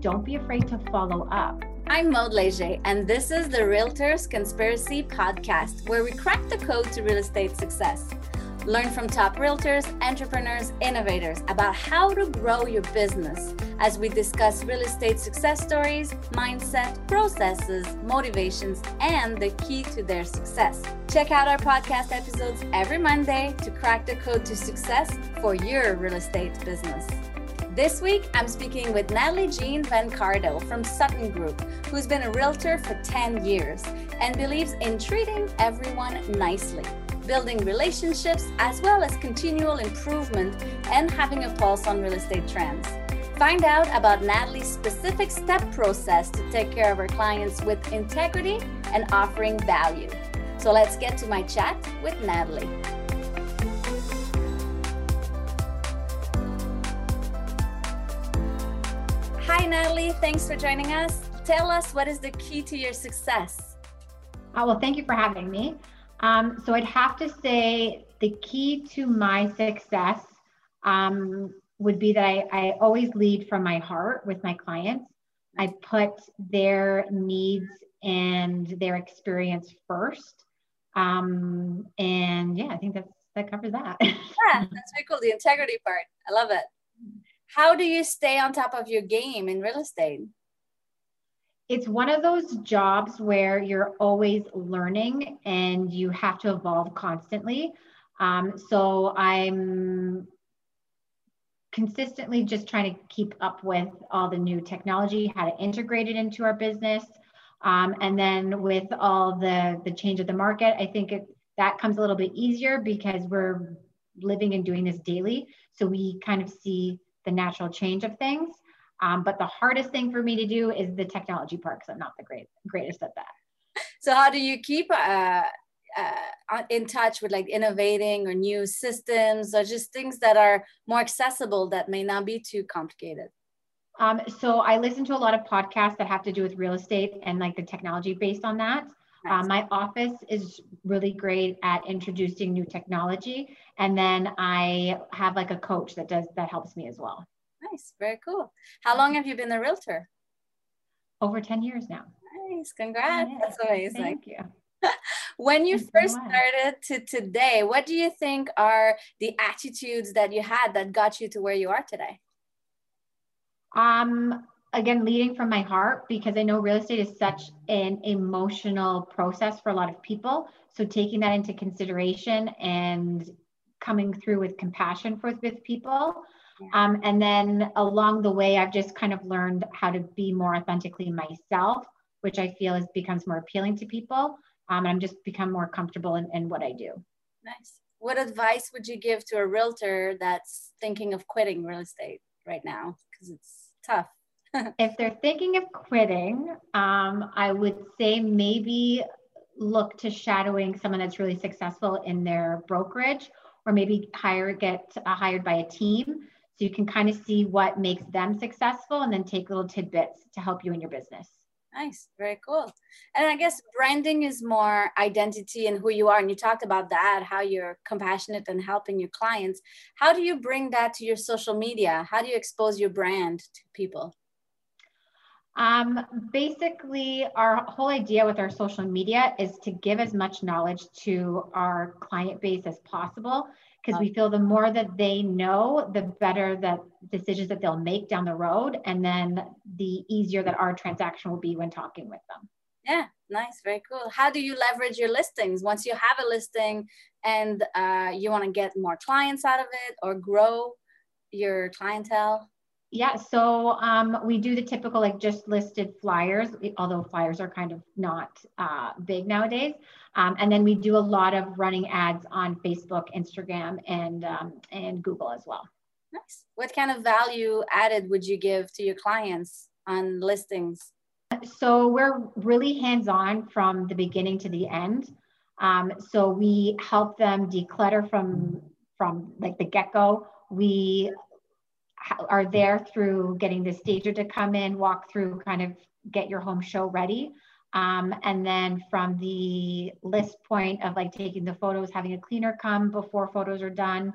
don't be afraid to follow up. I'm Maud Leger, and this is the Realtors Conspiracy Podcast, where we crack the code to real estate success. Learn from top realtors, entrepreneurs, innovators about how to grow your business as we discuss real estate success stories, mindset, processes, motivations, and the key to their success. Check out our podcast episodes every Monday to crack the code to success for your real estate business. This week, I'm speaking with Natalie Jean Van Cardo from Sutton Group, who's been a realtor for 10 years and believes in treating everyone nicely building relationships, as well as continual improvement and having a pulse on real estate trends. Find out about Natalie's specific step process to take care of her clients with integrity and offering value. So let's get to my chat with Natalie. Natalie. Thanks for joining us. Tell us what is the key to your success? Oh, well, thank you for having me. Um, so I'd have to say the key to my success um, would be that I, I always lead from my heart with my clients. I put their needs and their experience first. Um, and yeah, I think that's that covers that. yeah, that's very cool. The integrity part. I love it. How do you stay on top of your game in real estate? it's one of those jobs where you're always learning and you have to evolve constantly. Um, so I'm consistently just trying to keep up with all the new technology, how to integrate it into our business. Um, and then with all the, the change of the market, I think it, that comes a little bit easier because we're living and doing this daily. So we kind of see the natural change of things. Um, but the hardest thing for me to do is the technology part because I'm not the great greatest at that. So how do you keep uh, uh, in touch with like innovating or new systems or just things that are more accessible that may not be too complicated? Um, so I listen to a lot of podcasts that have to do with real estate and like the technology based on that. Um, my office is really great at introducing new technology, and then I have like a coach that does that helps me as well. Nice, very cool. How long have you been a realtor? Over 10 years now. Nice, congrats. That's amazing. Thank you. when you first started to today, what do you think are the attitudes that you had that got you to where you are today? Um, again, leading from my heart because I know real estate is such an emotional process for a lot of people. So taking that into consideration and coming through with compassion for with people um, and then along the way, I've just kind of learned how to be more authentically myself, which I feel is becomes more appealing to people. Um, and I'm just become more comfortable in, in what I do. Nice. What advice would you give to a realtor that's thinking of quitting real estate right now? Because it's tough. If they're thinking of quitting, um, I would say maybe look to shadowing someone that's really successful in their brokerage or maybe hire get uh, hired by a team so you can kind of see what makes them successful and then take little tidbits to help you in your business. Nice, very cool. And I guess branding is more identity and who you are. And you talked about that, how you're compassionate and helping your clients. How do you bring that to your social media? How do you expose your brand to people? Um, basically, our whole idea with our social media is to give as much knowledge to our client base as possible because we feel the more that they know, the better the decisions that they'll make down the road, and then the easier that our transaction will be when talking with them. Yeah, nice, very cool. How do you leverage your listings once you have a listing and uh, you want to get more clients out of it or grow your clientele? Yeah, so um, we do the typical like just listed flyers, although flyers are kind of not uh, big nowadays. Um, and then we do a lot of running ads on Facebook, Instagram, and um, and Google as well. Nice. What kind of value added would you give to your clients on listings? So we're really hands-on from the beginning to the end. Um, so we help them declutter from from like the get-go. We are there through getting the stager to come in, walk through, kind of get your home show ready. Um, and then from the list point of like taking the photos, having a cleaner come before photos are done.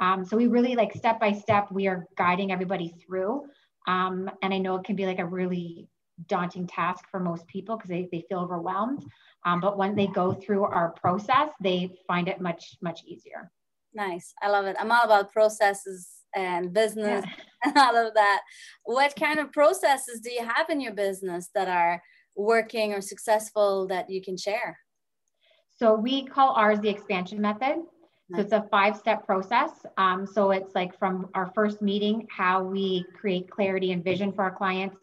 Um, so we really like step by step, we are guiding everybody through. Um, and I know it can be like a really daunting task for most people because they, they feel overwhelmed. Um, but when they go through our process, they find it much, much easier. Nice. I love it. I'm all about processes and business yeah. and all of that. What kind of processes do you have in your business that are working or successful that you can share? So we call ours the expansion method. So it's a five step process. Um, so it's like from our first meeting, how we create clarity and vision for our clients.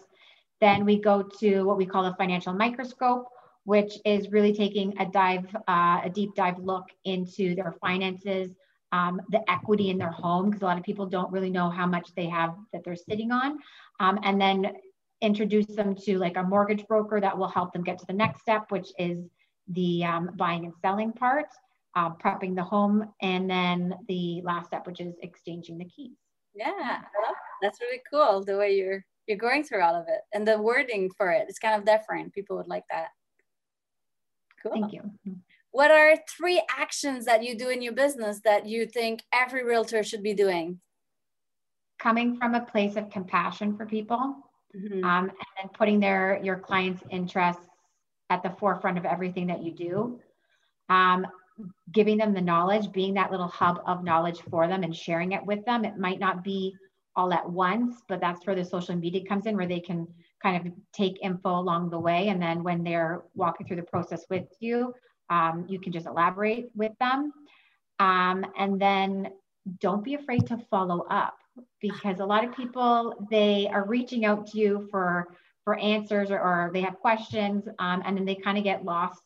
Then we go to what we call the financial microscope, which is really taking a dive, uh, a deep dive look into their finances, um, the equity in their home, because a lot of people don't really know how much they have that they're sitting on. Um, and then introduce them to like a mortgage broker that will help them get to the next step, which is the um, buying and selling part uh, prepping the home, and then the last step, which is exchanging the keys. Yeah, that's really cool. The way you're you're going through all of it, and the wording for it, it's kind of different. People would like that. Cool. Thank you. What are three actions that you do in your business that you think every realtor should be doing? Coming from a place of compassion for people, mm-hmm. um, and then putting their your clients' interests at the forefront of everything that you do. Um, giving them the knowledge, being that little hub of knowledge for them and sharing it with them. It might not be all at once, but that's where the social media comes in, where they can kind of take info along the way. And then when they're walking through the process with you, um, you can just elaborate with them. Um, and then don't be afraid to follow up because a lot of people they are reaching out to you for for answers or, or they have questions um, and then they kind of get lost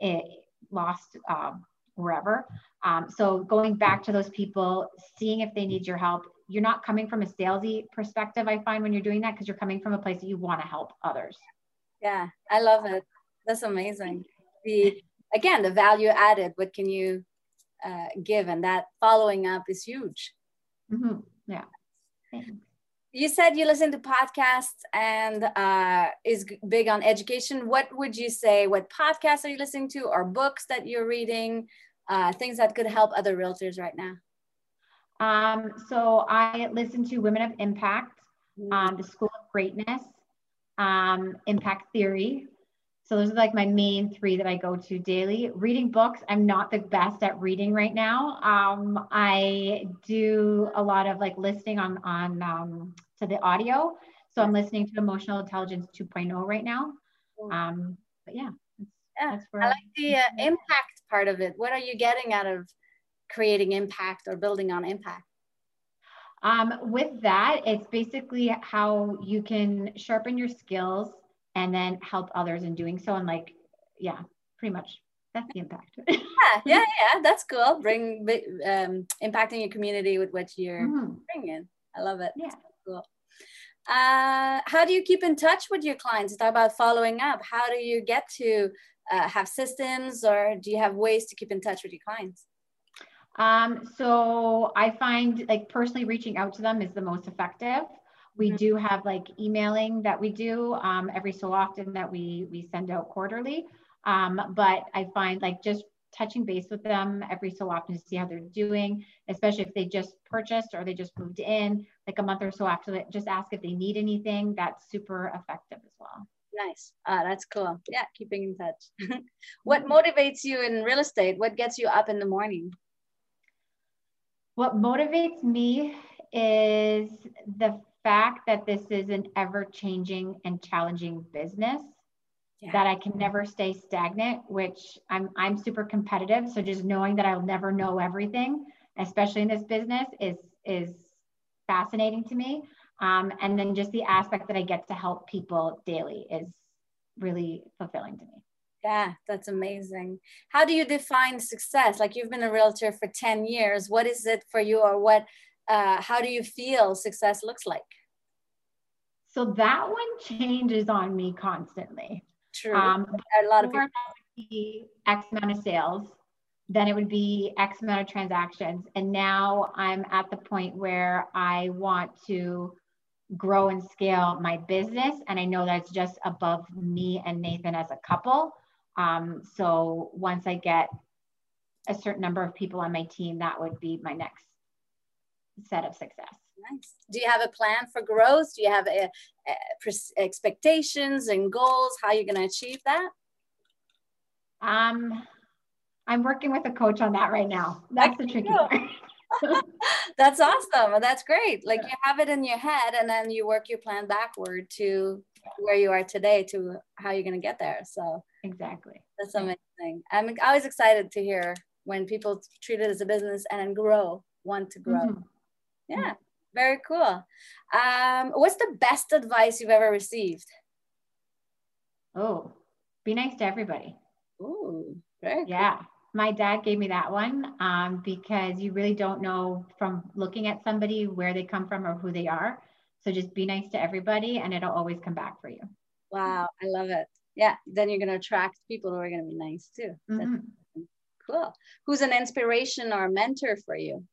in, lost um, wherever. Um, so going back to those people, seeing if they need your help. You're not coming from a salesy perspective, I find when you're doing that, because you're coming from a place that you want to help others. Yeah, I love it. That's amazing. The again, the value added. What can you uh, give? And that following up is huge. Mm-hmm. Yeah. Thanks you said you listen to podcasts and uh, is big on education. What would you say? What podcasts are you listening to, or books that you're reading? Uh, things that could help other realtors right now. Um, so I listen to Women of Impact, mm-hmm. um, the School of Greatness, um, Impact Theory, so those are like my main three that I go to daily. Reading books, I'm not the best at reading right now. Um, I do a lot of like listening on on um, to the audio. So I'm listening to Emotional Intelligence 2.0 right now. Um, but yeah, yeah, I like the uh, impact part of it. What are you getting out of creating impact or building on impact? Um, with that, it's basically how you can sharpen your skills and then help others in doing so. And like yeah pretty much that's the impact. Yeah yeah yeah that's cool. Bring um, impacting your community with what you're mm-hmm. bringing. I love it. Yeah. Cool. Uh, how do you keep in touch with your clients? Talk about following up. How do you get to uh, have systems or do you have ways to keep in touch with your clients? Um, so i find like personally reaching out to them is the most effective we mm-hmm. do have like emailing that we do um, every so often that we we send out quarterly. Um, but I find like just touching base with them every so often to see how they're doing, especially if they just purchased or they just moved in, like a month or so after that, just ask if they need anything. That's super effective as well. Nice. Ah, that's cool. Yeah, keeping in touch. what motivates you in real estate? What gets you up in the morning? What motivates me is the fact that this is an ever changing and challenging business yeah. that I can never stay stagnant, which I'm I'm super competitive. So just knowing that I'll never know everything, especially in this business, is is fascinating to me. Um, and then just the aspect that I get to help people daily is really fulfilling to me. Yeah, that's amazing. How do you define success? Like you've been a realtor for 10 years. What is it for you or what uh, how do you feel success looks like? So that one changes on me constantly. True. Um, a lot of people. X amount of sales, then it would be X amount of transactions. And now I'm at the point where I want to grow and scale my business. And I know that's just above me and Nathan as a couple. Um, so once I get a certain number of people on my team, that would be my next set of success. Nice. Do you have a plan for growth? Do you have a, a expectations and goals? How you're going to achieve that? Um, I'm working with a coach on that right now. That's the tricky part. That's awesome. That's great. Like you have it in your head and then you work your plan backward to where you are today to how you're going to get there. So exactly. That's amazing. I'm always excited to hear when people treat it as a business and grow, want to grow. Mm-hmm. Yeah, very cool. Um, what's the best advice you've ever received? Oh, be nice to everybody. Ooh, very yeah. Cool. My dad gave me that one um, because you really don't know from looking at somebody where they come from or who they are. So just be nice to everybody and it'll always come back for you. Wow, I love it. Yeah, then you're going to attract people who are going to be nice too. Mm-hmm. Cool. Who's an inspiration or mentor for you?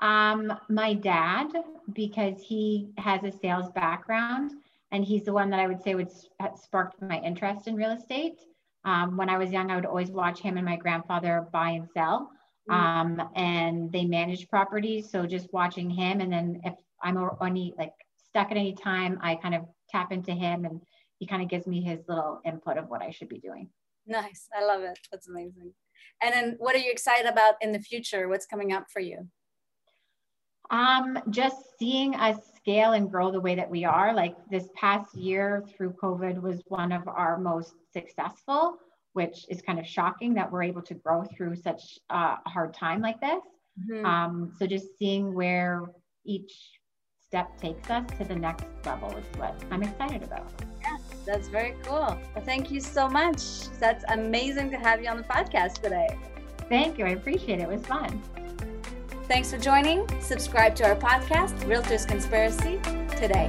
Um, my dad, because he has a sales background and he's the one that I would say would sparked my interest in real estate. Um, when I was young, I would always watch him and my grandfather buy and sell. Mm-hmm. Um, and they manage properties. So just watching him, and then if I'm any like stuck at any time, I kind of tap into him, and he kind of gives me his little input of what I should be doing. Nice, I love it. That's amazing. And then, what are you excited about in the future? What's coming up for you? Um, just seeing us scale and grow the way that we are. Like this past year through COVID was one of our most successful, which is kind of shocking that we're able to grow through such a hard time like this. Mm-hmm. Um, so just seeing where each step takes us to the next level is what I'm excited about. Yeah, that's very cool. Well, thank you so much. That's amazing to have you on the podcast today. Thank you. I appreciate it. It was fun. Thanks for joining. Subscribe to our podcast, Realtors Conspiracy, today.